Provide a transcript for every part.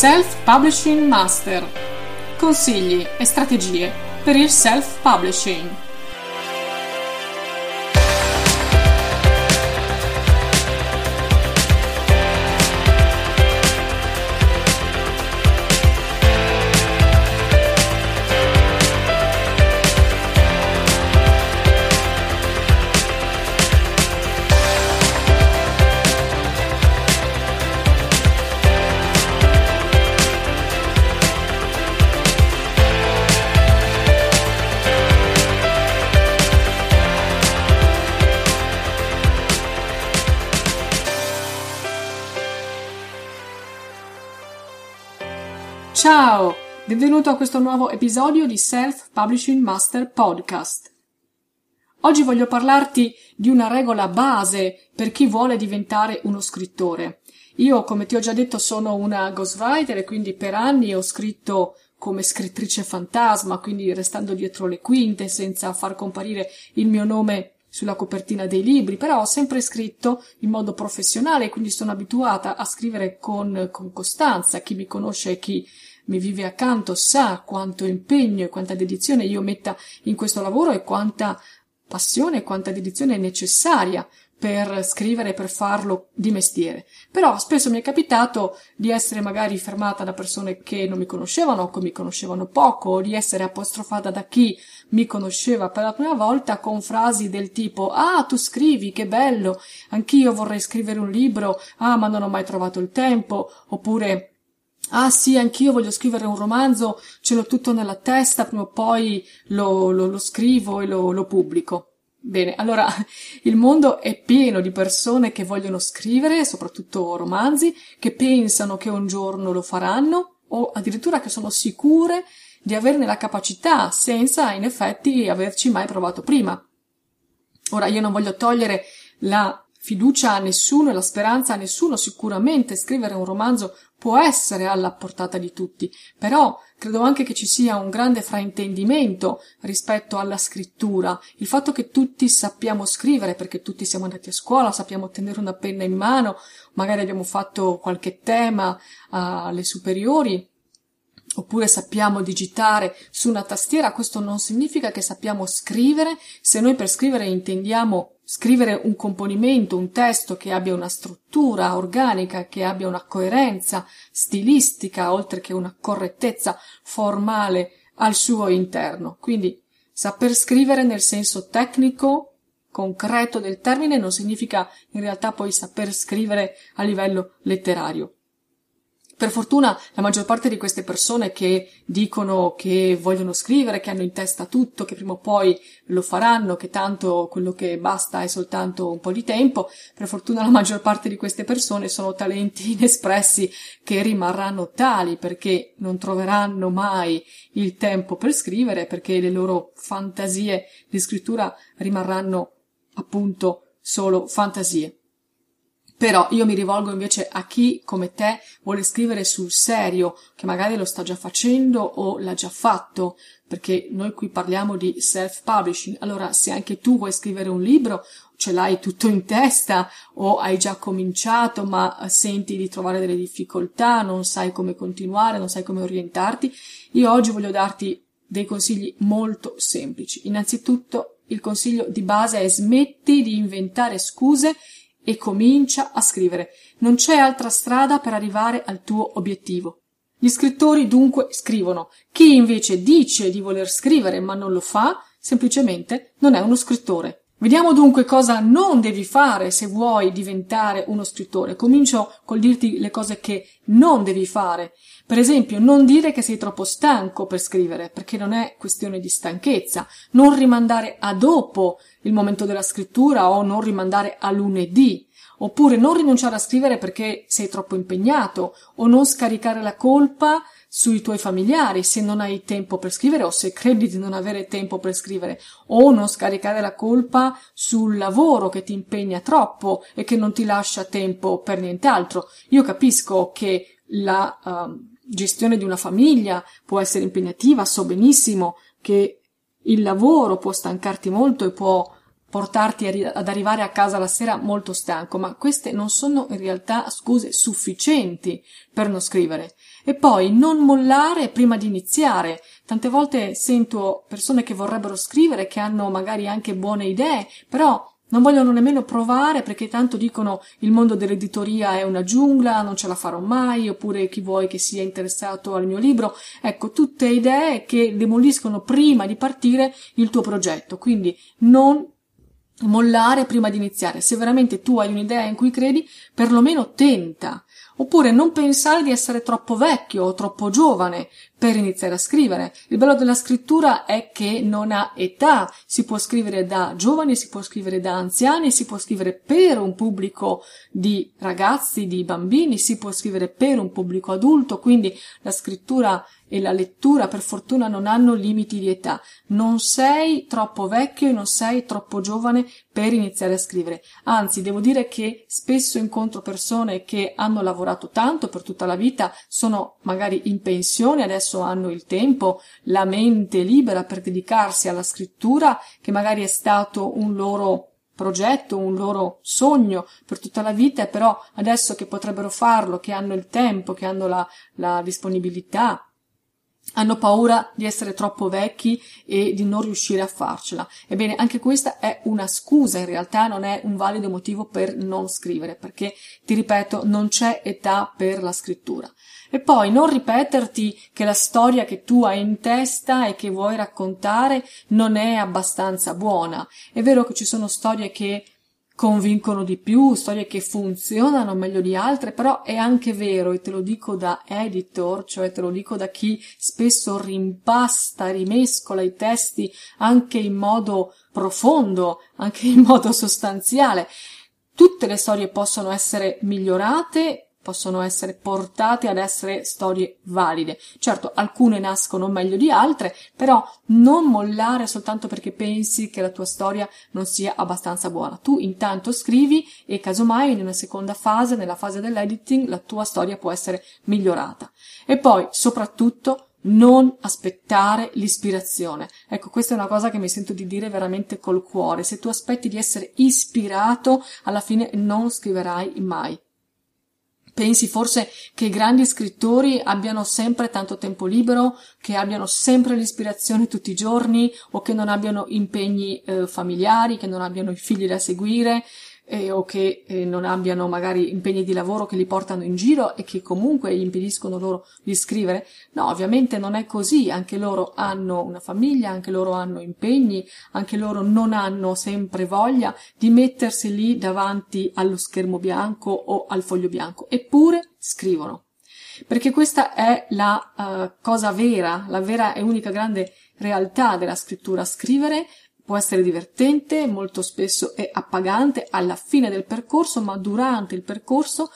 Self-Publishing Master. Consigli e strategie per il self-publishing. Benvenuto a questo nuovo episodio di Self Publishing Master Podcast. Oggi voglio parlarti di una regola base per chi vuole diventare uno scrittore. Io, come ti ho già detto, sono una ghostwriter e quindi per anni ho scritto come scrittrice fantasma, quindi restando dietro le quinte senza far comparire il mio nome sulla copertina dei libri, però ho sempre scritto in modo professionale, quindi sono abituata a scrivere con, con costanza. Chi mi conosce e chi mi vive accanto sa quanto impegno e quanta dedizione io metta in questo lavoro e quanta passione e quanta dedizione è necessaria per scrivere, per farlo di mestiere. Però spesso mi è capitato di essere magari fermata da persone che non mi conoscevano o che mi conoscevano poco, o di essere apostrofata da chi mi conosceva per la prima volta con frasi del tipo Ah, tu scrivi, che bello, anch'io vorrei scrivere un libro, ah, ma non ho mai trovato il tempo, oppure Ah sì, anch'io voglio scrivere un romanzo, ce l'ho tutto nella testa, prima o poi lo, lo, lo scrivo e lo, lo pubblico. Bene, allora il mondo è pieno di persone che vogliono scrivere, soprattutto romanzi, che pensano che un giorno lo faranno o addirittura che sono sicure di averne la capacità senza in effetti averci mai provato prima. Ora io non voglio togliere la fiducia a nessuno e la speranza a nessuno, sicuramente scrivere un romanzo può essere alla portata di tutti, però credo anche che ci sia un grande fraintendimento rispetto alla scrittura, il fatto che tutti sappiamo scrivere perché tutti siamo andati a scuola, sappiamo tenere una penna in mano, magari abbiamo fatto qualche tema alle superiori, oppure sappiamo digitare su una tastiera, questo non significa che sappiamo scrivere, se noi per scrivere intendiamo scrivere un componimento, un testo che abbia una struttura organica, che abbia una coerenza stilistica, oltre che una correttezza formale al suo interno. Quindi saper scrivere nel senso tecnico, concreto del termine non significa in realtà poi saper scrivere a livello letterario. Per fortuna la maggior parte di queste persone che dicono che vogliono scrivere, che hanno in testa tutto, che prima o poi lo faranno, che tanto quello che basta è soltanto un po' di tempo, per fortuna la maggior parte di queste persone sono talenti inespressi che rimarranno tali perché non troveranno mai il tempo per scrivere, perché le loro fantasie di scrittura rimarranno appunto solo fantasie. Però io mi rivolgo invece a chi, come te, vuole scrivere sul serio, che magari lo sta già facendo o l'ha già fatto, perché noi qui parliamo di self-publishing. Allora, se anche tu vuoi scrivere un libro, ce l'hai tutto in testa o hai già cominciato ma senti di trovare delle difficoltà, non sai come continuare, non sai come orientarti, io oggi voglio darti dei consigli molto semplici. Innanzitutto, il consiglio di base è smetti di inventare scuse e comincia a scrivere. Non c'è altra strada per arrivare al tuo obiettivo. Gli scrittori dunque scrivono. Chi invece dice di voler scrivere ma non lo fa, semplicemente non è uno scrittore. Vediamo dunque cosa non devi fare se vuoi diventare uno scrittore. Comincio col dirti le cose che non devi fare. Per esempio, non dire che sei troppo stanco per scrivere, perché non è questione di stanchezza. Non rimandare a dopo il momento della scrittura o non rimandare a lunedì. Oppure non rinunciare a scrivere perché sei troppo impegnato o non scaricare la colpa sui tuoi familiari se non hai tempo per scrivere o se credi di non avere tempo per scrivere o non scaricare la colpa sul lavoro che ti impegna troppo e che non ti lascia tempo per nient'altro. Io capisco che la uh, gestione di una famiglia può essere impegnativa, so benissimo che il lavoro può stancarti molto e può portarti ad arrivare a casa la sera molto stanco, ma queste non sono in realtà scuse sufficienti per non scrivere. E poi non mollare prima di iniziare. Tante volte sento persone che vorrebbero scrivere, che hanno magari anche buone idee, però non vogliono nemmeno provare perché tanto dicono il mondo dell'editoria è una giungla, non ce la farò mai, oppure chi vuoi che sia interessato al mio libro. Ecco, tutte idee che demoliscono prima di partire il tuo progetto. Quindi non mollare prima di iniziare. Se veramente tu hai un'idea in cui credi, perlomeno tenta. Oppure non pensare di essere troppo vecchio o troppo giovane per iniziare a scrivere. Il bello della scrittura è che non ha età, si può scrivere da giovani, si può scrivere da anziani, si può scrivere per un pubblico di ragazzi, di bambini, si può scrivere per un pubblico adulto, quindi la scrittura e la lettura per fortuna non hanno limiti di età. Non sei troppo vecchio e non sei troppo giovane per iniziare a scrivere. Anzi, devo dire che spesso incontro persone che hanno lavorato tanto per tutta la vita, sono magari in pensione, adesso hanno il tempo, la mente libera per dedicarsi alla scrittura, che magari è stato un loro progetto, un loro sogno per tutta la vita, però adesso che potrebbero farlo, che hanno il tempo, che hanno la, la disponibilità, hanno paura di essere troppo vecchi e di non riuscire a farcela. Ebbene, anche questa è una scusa, in realtà non è un valido motivo per non scrivere, perché, ti ripeto, non c'è età per la scrittura. E poi non ripeterti che la storia che tu hai in testa e che vuoi raccontare non è abbastanza buona. È vero che ci sono storie che convincono di più, storie che funzionano meglio di altre, però è anche vero, e te lo dico da editor, cioè te lo dico da chi spesso rimpasta, rimescola i testi anche in modo profondo, anche in modo sostanziale. Tutte le storie possono essere migliorate possono essere portate ad essere storie valide. Certo, alcune nascono meglio di altre, però non mollare soltanto perché pensi che la tua storia non sia abbastanza buona. Tu intanto scrivi e casomai in una seconda fase, nella fase dell'editing, la tua storia può essere migliorata. E poi, soprattutto, non aspettare l'ispirazione. Ecco, questa è una cosa che mi sento di dire veramente col cuore. Se tu aspetti di essere ispirato, alla fine non scriverai mai. Pensi forse che i grandi scrittori abbiano sempre tanto tempo libero, che abbiano sempre l'ispirazione tutti i giorni o che non abbiano impegni eh, familiari, che non abbiano i figli da seguire eh, o che eh, non abbiano magari impegni di lavoro che li portano in giro e che comunque gli impediscono loro di scrivere. No, ovviamente non è così, anche loro hanno una famiglia, anche loro hanno impegni, anche loro non hanno sempre voglia di mettersi lì davanti allo schermo bianco o al foglio bianco, eppure scrivono. Perché questa è la uh, cosa vera, la vera e unica grande realtà della scrittura, scrivere Può essere divertente, molto spesso è appagante alla fine del percorso, ma durante il percorso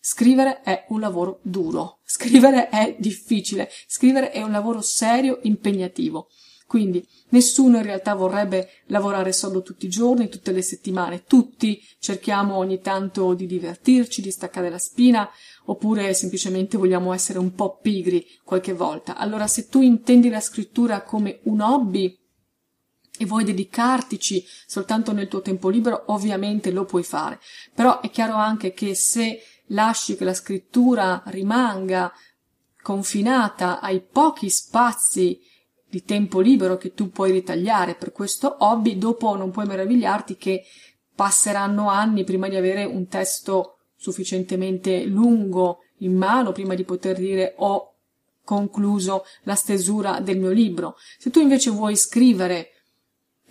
scrivere è un lavoro duro, scrivere è difficile, scrivere è un lavoro serio, impegnativo. Quindi nessuno in realtà vorrebbe lavorare solo tutti i giorni, tutte le settimane, tutti cerchiamo ogni tanto di divertirci, di staccare la spina, oppure semplicemente vogliamo essere un po' pigri qualche volta. Allora se tu intendi la scrittura come un hobby, e vuoi dedicartici soltanto nel tuo tempo libero, ovviamente lo puoi fare. Però è chiaro anche che se lasci che la scrittura rimanga confinata ai pochi spazi di tempo libero che tu puoi ritagliare per questo hobby, dopo non puoi meravigliarti che passeranno anni prima di avere un testo sufficientemente lungo in mano, prima di poter dire ho concluso la stesura del mio libro. Se tu invece vuoi scrivere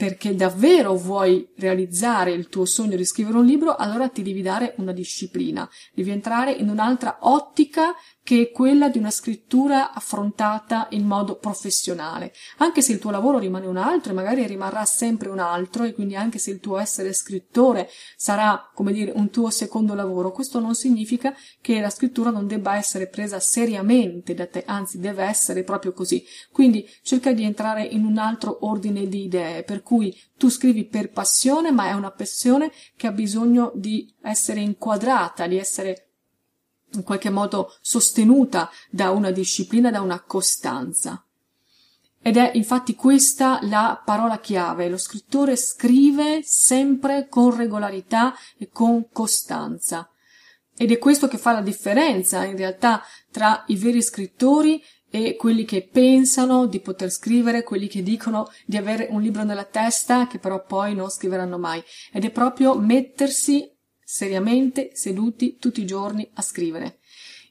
perché davvero vuoi realizzare il tuo sogno di scrivere un libro, allora ti devi dare una disciplina, devi entrare in un'altra ottica che è quella di una scrittura affrontata in modo professionale. Anche se il tuo lavoro rimane un altro e magari rimarrà sempre un altro e quindi anche se il tuo essere scrittore sarà, come dire, un tuo secondo lavoro, questo non significa che la scrittura non debba essere presa seriamente da te, anzi deve essere proprio così. Quindi cerca di entrare in un altro ordine di idee, per cui tu scrivi per passione, ma è una passione che ha bisogno di essere inquadrata, di essere in qualche modo sostenuta da una disciplina, da una costanza. Ed è infatti questa la parola chiave. Lo scrittore scrive sempre con regolarità e con costanza. Ed è questo che fa la differenza in realtà tra i veri scrittori e quelli che pensano di poter scrivere, quelli che dicono di avere un libro nella testa che però poi non scriveranno mai. Ed è proprio mettersi seriamente seduti tutti i giorni a scrivere.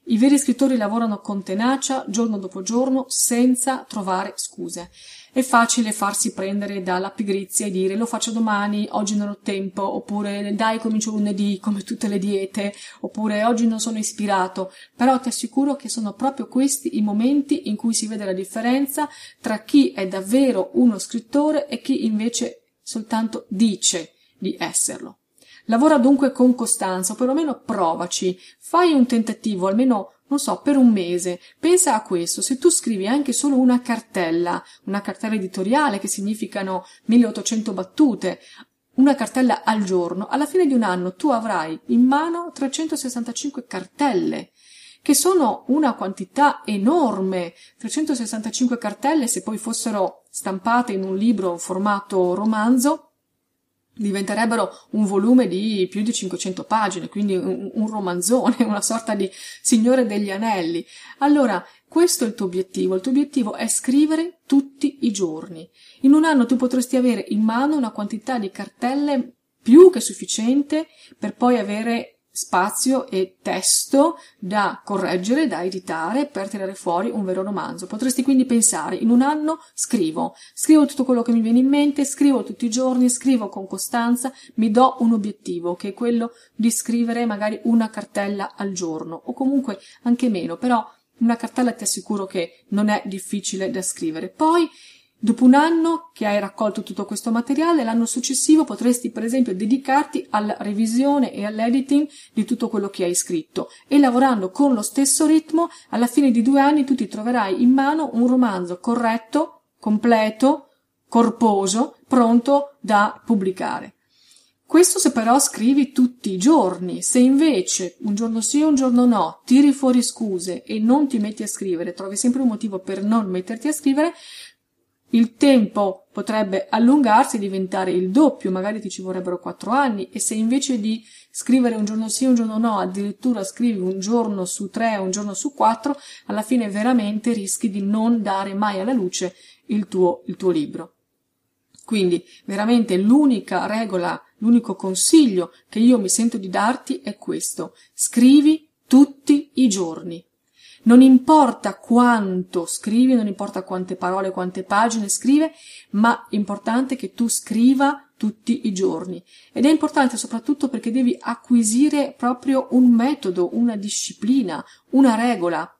I veri scrittori lavorano con tenacia, giorno dopo giorno, senza trovare scuse. È facile farsi prendere dalla pigrizia e dire lo faccio domani, oggi non ho tempo, oppure dai comincio lunedì, come tutte le diete, oppure oggi non sono ispirato. Però ti assicuro che sono proprio questi i momenti in cui si vede la differenza tra chi è davvero uno scrittore e chi invece soltanto dice di esserlo. Lavora dunque con costanza, o perlomeno provaci, fai un tentativo, almeno, non so, per un mese. Pensa a questo, se tu scrivi anche solo una cartella, una cartella editoriale che significano 1800 battute, una cartella al giorno, alla fine di un anno tu avrai in mano 365 cartelle che sono una quantità enorme. 365 cartelle, se poi fossero stampate in un libro formato romanzo, diventerebbero un volume di più di 500 pagine, quindi un, un, romanzone, una sorta di Signore degli Anelli. Allora, questo è il tuo obiettivo. Il tuo obiettivo è scrivere tutti i giorni. In un anno tu potresti avere in mano una quantità di cartelle più che sufficiente per poi avere spazio e testo da correggere, da editare per tirare fuori un vero romanzo. Potresti quindi pensare, in un anno scrivo, scrivo tutto quello che mi viene in mente, scrivo tutti i giorni, scrivo con costanza, mi do un obiettivo, che è quello di scrivere magari una cartella al giorno, o comunque anche meno, però una cartella ti assicuro che non è difficile da scrivere. Poi Dopo un anno che hai raccolto tutto questo materiale, l'anno successivo potresti per esempio dedicarti alla revisione e all'editing di tutto quello che hai scritto e lavorando con lo stesso ritmo, alla fine di due anni tu ti troverai in mano un romanzo corretto, completo, corposo, pronto da pubblicare. Questo se però scrivi tutti i giorni, se invece un giorno sì e un giorno no tiri fuori scuse e non ti metti a scrivere, trovi sempre un motivo per non metterti a scrivere, il tempo potrebbe allungarsi e diventare il doppio, magari ti ci vorrebbero quattro anni, e se invece di scrivere un giorno sì, un giorno no, addirittura scrivi un giorno su tre, un giorno su quattro, alla fine veramente rischi di non dare mai alla luce il tuo, il tuo libro. Quindi veramente l'unica regola, l'unico consiglio che io mi sento di darti è questo. Scrivi tutti i giorni. Non importa quanto scrivi, non importa quante parole, quante pagine scrive, ma è importante che tu scriva tutti i giorni. Ed è importante soprattutto perché devi acquisire proprio un metodo, una disciplina, una regola.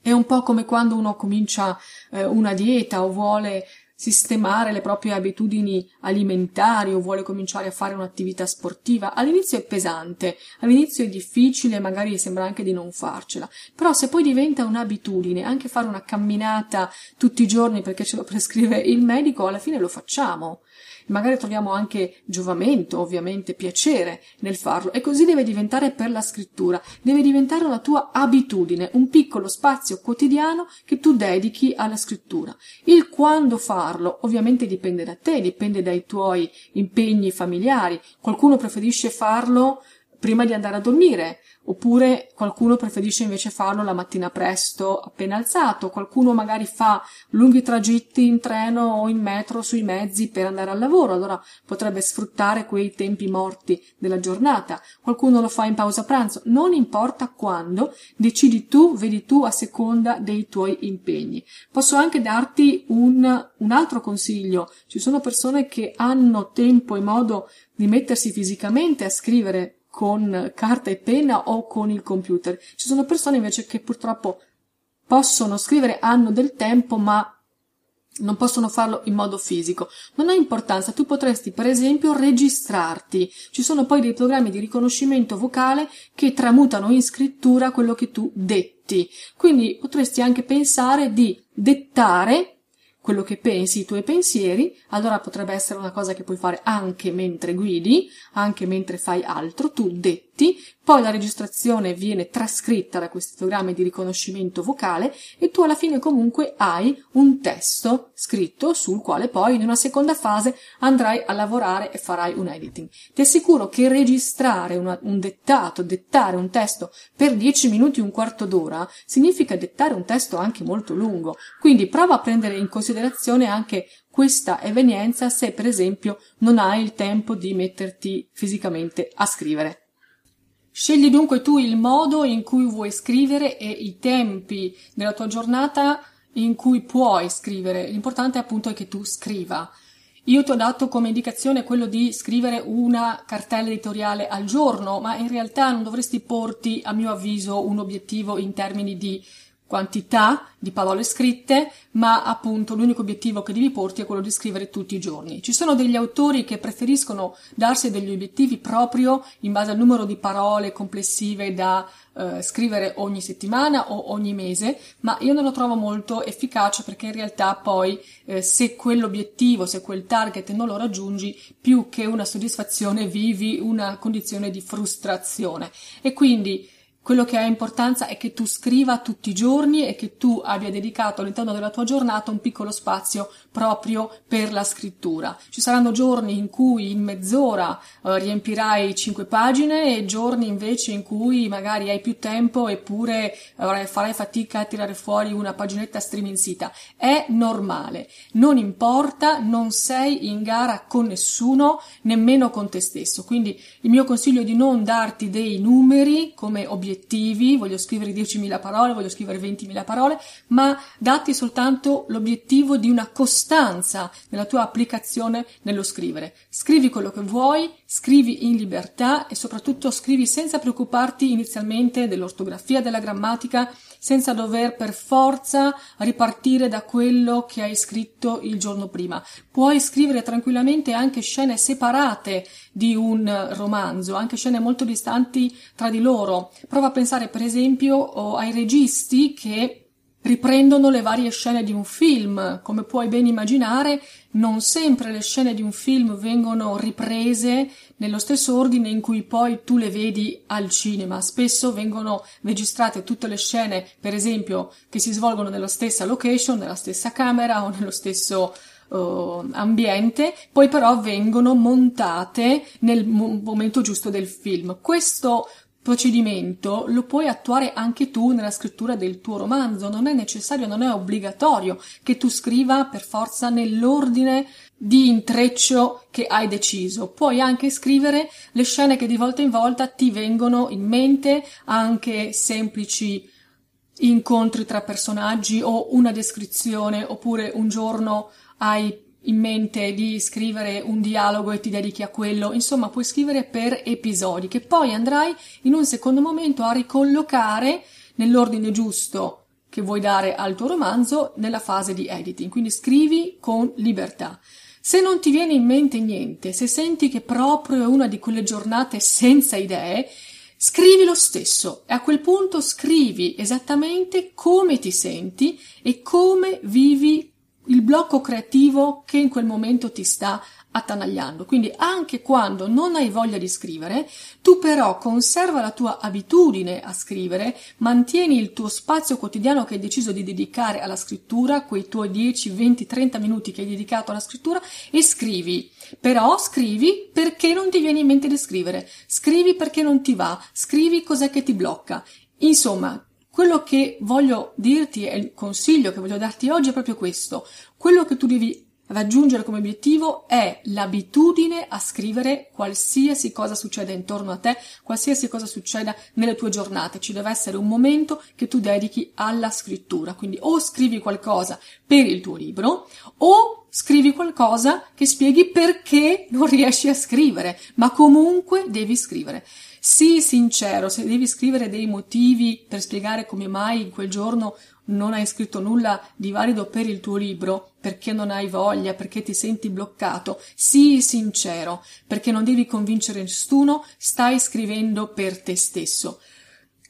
È un po' come quando uno comincia eh, una dieta o vuole sistemare le proprie abitudini alimentari o vuole cominciare a fare un'attività sportiva, all'inizio è pesante, all'inizio è difficile, magari sembra anche di non farcela, però se poi diventa un'abitudine, anche fare una camminata tutti i giorni perché ce lo prescrive il medico, alla fine lo facciamo magari troviamo anche giovamento, ovviamente piacere nel farlo e così deve diventare per la scrittura, deve diventare una tua abitudine, un piccolo spazio quotidiano che tu dedichi alla scrittura. Il quando farlo ovviamente dipende da te, dipende dai tuoi impegni familiari. Qualcuno preferisce farlo prima di andare a dormire, oppure qualcuno preferisce invece farlo la mattina presto, appena alzato, qualcuno magari fa lunghi tragitti in treno o in metro sui mezzi per andare al lavoro, allora potrebbe sfruttare quei tempi morti della giornata, qualcuno lo fa in pausa pranzo, non importa quando, decidi tu, vedi tu a seconda dei tuoi impegni. Posso anche darti un, un altro consiglio, ci sono persone che hanno tempo e modo di mettersi fisicamente a scrivere con carta e penna o con il computer. Ci sono persone invece che purtroppo possono scrivere, hanno del tempo, ma non possono farlo in modo fisico. Non ha importanza, tu potresti per esempio registrarti. Ci sono poi dei programmi di riconoscimento vocale che tramutano in scrittura quello che tu detti. Quindi potresti anche pensare di dettare quello che pensi, i tuoi pensieri, allora potrebbe essere una cosa che puoi fare anche mentre guidi, anche mentre fai altro, tu detti, poi la registrazione viene trascritta da questi programmi di riconoscimento vocale e tu alla fine comunque hai un testo scritto sul quale poi in una seconda fase andrai a lavorare e farai un editing. Ti assicuro che registrare una, un dettato, dettare un testo per 10 minuti, un quarto d'ora, significa dettare un testo anche molto lungo. Quindi prova a prendere in considerazione anche questa evenienza se per esempio non hai il tempo di metterti fisicamente a scrivere. Scegli dunque tu il modo in cui vuoi scrivere e i tempi della tua giornata in cui puoi scrivere. L'importante appunto è che tu scriva. Io ti ho dato come indicazione quello di scrivere una cartella editoriale al giorno, ma in realtà non dovresti porti, a mio avviso, un obiettivo in termini di quantità di parole scritte, ma appunto l'unico obiettivo che devi porti è quello di scrivere tutti i giorni. Ci sono degli autori che preferiscono darsi degli obiettivi proprio in base al numero di parole complessive da eh, scrivere ogni settimana o ogni mese, ma io non lo trovo molto efficace perché in realtà poi eh, se quell'obiettivo, se quel target non lo raggiungi, più che una soddisfazione vivi una condizione di frustrazione. E quindi quello che ha importanza è che tu scriva tutti i giorni e che tu abbia dedicato all'interno della tua giornata un piccolo spazio proprio per la scrittura. Ci saranno giorni in cui in mezz'ora eh, riempirai cinque pagine e giorni invece in cui magari hai più tempo eppure eh, farai fatica a tirare fuori una paginetta striminzita. È normale, non importa, non sei in gara con nessuno, nemmeno con te stesso. Quindi il mio consiglio è di non darti dei numeri come obiettivi obiettivi, voglio scrivere 10.000 parole, voglio scrivere 20.000 parole, ma datti soltanto l'obiettivo di una costanza nella tua applicazione nello scrivere. Scrivi quello che vuoi, scrivi in libertà e soprattutto scrivi senza preoccuparti inizialmente dell'ortografia, della grammatica, senza dover per forza ripartire da quello che hai scritto il giorno prima. Puoi scrivere tranquillamente anche scene separate di un romanzo, anche scene molto distanti tra di loro. Prova a pensare per esempio ai registi che riprendono le varie scene di un film. Come puoi ben immaginare, non sempre le scene di un film vengono riprese nello stesso ordine in cui poi tu le vedi al cinema. Spesso vengono registrate tutte le scene, per esempio, che si svolgono nella stessa location, nella stessa camera o nello stesso uh, ambiente, poi però vengono montate nel momento giusto del film. Questo procedimento lo puoi attuare anche tu nella scrittura del tuo romanzo, non è necessario, non è obbligatorio che tu scriva per forza nell'ordine di intreccio che hai deciso. Puoi anche scrivere le scene che di volta in volta ti vengono in mente, anche semplici incontri tra personaggi o una descrizione, oppure un giorno hai in mente di scrivere un dialogo e ti dedichi a quello, insomma puoi scrivere per episodi che poi andrai in un secondo momento a ricollocare nell'ordine giusto che vuoi dare al tuo romanzo nella fase di editing, quindi scrivi con libertà. Se non ti viene in mente niente, se senti che proprio è una di quelle giornate senza idee, scrivi lo stesso. E a quel punto scrivi esattamente come ti senti e come vivi il blocco creativo che in quel momento ti sta attanagliando. Quindi anche quando non hai voglia di scrivere, tu però conserva la tua abitudine a scrivere, mantieni il tuo spazio quotidiano che hai deciso di dedicare alla scrittura, quei tuoi 10, 20, 30 minuti che hai dedicato alla scrittura e scrivi. Però scrivi perché non ti viene in mente di scrivere, scrivi perché non ti va, scrivi cos'è che ti blocca. Insomma, quello che voglio dirti e il consiglio che voglio darti oggi è proprio questo. Quello che tu devi raggiungere come obiettivo è l'abitudine a scrivere qualsiasi cosa succeda intorno a te, qualsiasi cosa succeda nelle tue giornate. Ci deve essere un momento che tu dedichi alla scrittura. Quindi o scrivi qualcosa per il tuo libro o scrivi qualcosa che spieghi perché non riesci a scrivere, ma comunque devi scrivere. Sii sincero, se devi scrivere dei motivi per spiegare come mai in quel giorno non hai scritto nulla di valido per il tuo libro, perché non hai voglia, perché ti senti bloccato, sii sincero, perché non devi convincere nessuno, stai scrivendo per te stesso.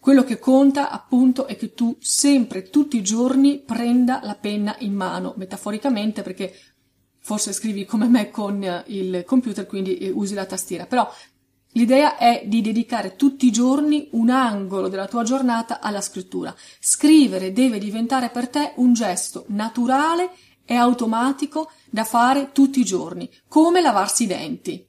Quello che conta appunto è che tu sempre, tutti i giorni, prenda la penna in mano, metaforicamente perché forse scrivi come me con il computer, quindi usi la tastiera, però L'idea è di dedicare tutti i giorni un angolo della tua giornata alla scrittura. Scrivere deve diventare per te un gesto naturale e automatico da fare tutti i giorni, come lavarsi i denti.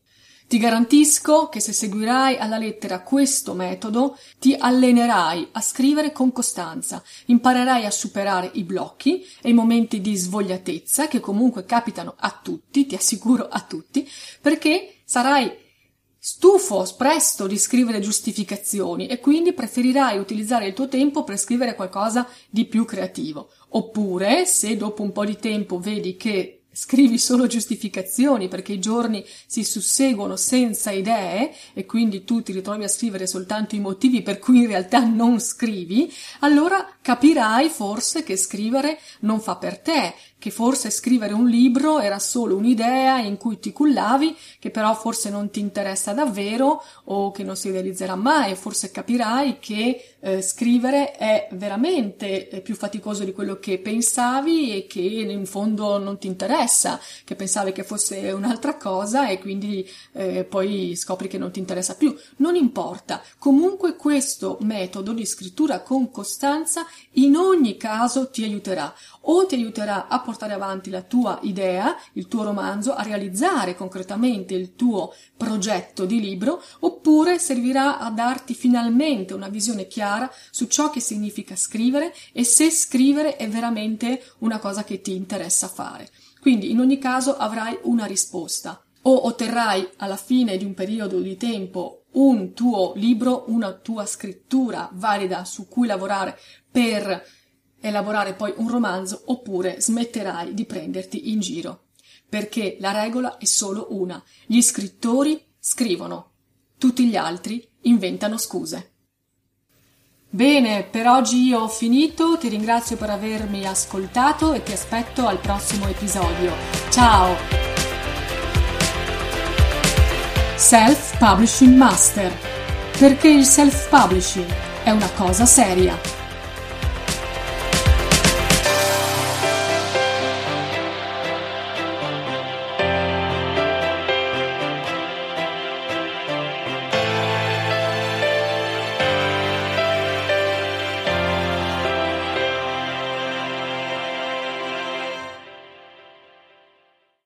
Ti garantisco che se seguirai alla lettera questo metodo, ti allenerai a scrivere con costanza, imparerai a superare i blocchi e i momenti di svogliatezza che comunque capitano a tutti, ti assicuro a tutti, perché sarai stufo presto di scrivere giustificazioni e quindi preferirai utilizzare il tuo tempo per scrivere qualcosa di più creativo. Oppure, se dopo un po' di tempo vedi che scrivi solo giustificazioni perché i giorni si susseguono senza idee e quindi tu ti ritrovi a scrivere soltanto i motivi per cui in realtà non scrivi, allora capirai forse che scrivere non fa per te, che forse scrivere un libro era solo un'idea in cui ti cullavi, che però forse non ti interessa davvero o che non si realizzerà mai, forse capirai che eh, scrivere è veramente eh, più faticoso di quello che pensavi e che in fondo non ti interessa, che pensavi che fosse un'altra cosa e quindi eh, poi scopri che non ti interessa più. Non importa, comunque questo metodo di scrittura con costanza in ogni caso ti aiuterà. O ti aiuterà a portare avanti la tua idea, il tuo romanzo, a realizzare concretamente il tuo progetto di libro, oppure servirà a darti finalmente una visione chiara su ciò che significa scrivere e se scrivere è veramente una cosa che ti interessa fare. Quindi in ogni caso avrai una risposta. O otterrai alla fine di un periodo di tempo un tuo libro, una tua scrittura valida su cui lavorare per elaborare poi un romanzo oppure smetterai di prenderti in giro. Perché la regola è solo una. Gli scrittori scrivono, tutti gli altri inventano scuse. Bene, per oggi io ho finito, ti ringrazio per avermi ascoltato e ti aspetto al prossimo episodio. Ciao! Self Publishing Master. Perché il self publishing è una cosa seria.